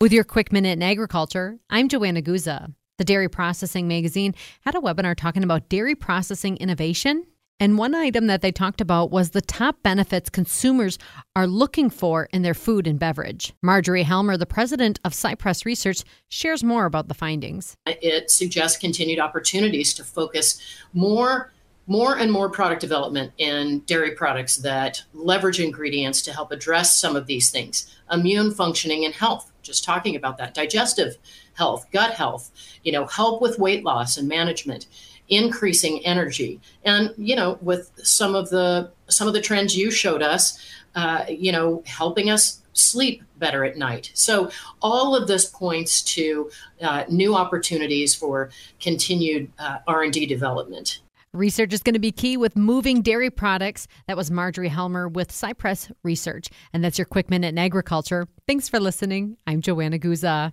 With your quick minute in agriculture, I'm Joanna Guza. The Dairy Processing Magazine had a webinar talking about dairy processing innovation. And one item that they talked about was the top benefits consumers are looking for in their food and beverage. Marjorie Helmer, the president of Cypress Research, shares more about the findings. It suggests continued opportunities to focus more more and more product development in dairy products that leverage ingredients to help address some of these things immune functioning and health just talking about that digestive health gut health you know help with weight loss and management increasing energy. And you know with some of the some of the trends you showed us uh, you know helping us sleep better at night. So all of this points to uh, new opportunities for continued uh, r&d development Research is going to be key with moving dairy products. That was Marjorie Helmer with Cypress Research. And that's your quick minute in agriculture. Thanks for listening. I'm Joanna Guza.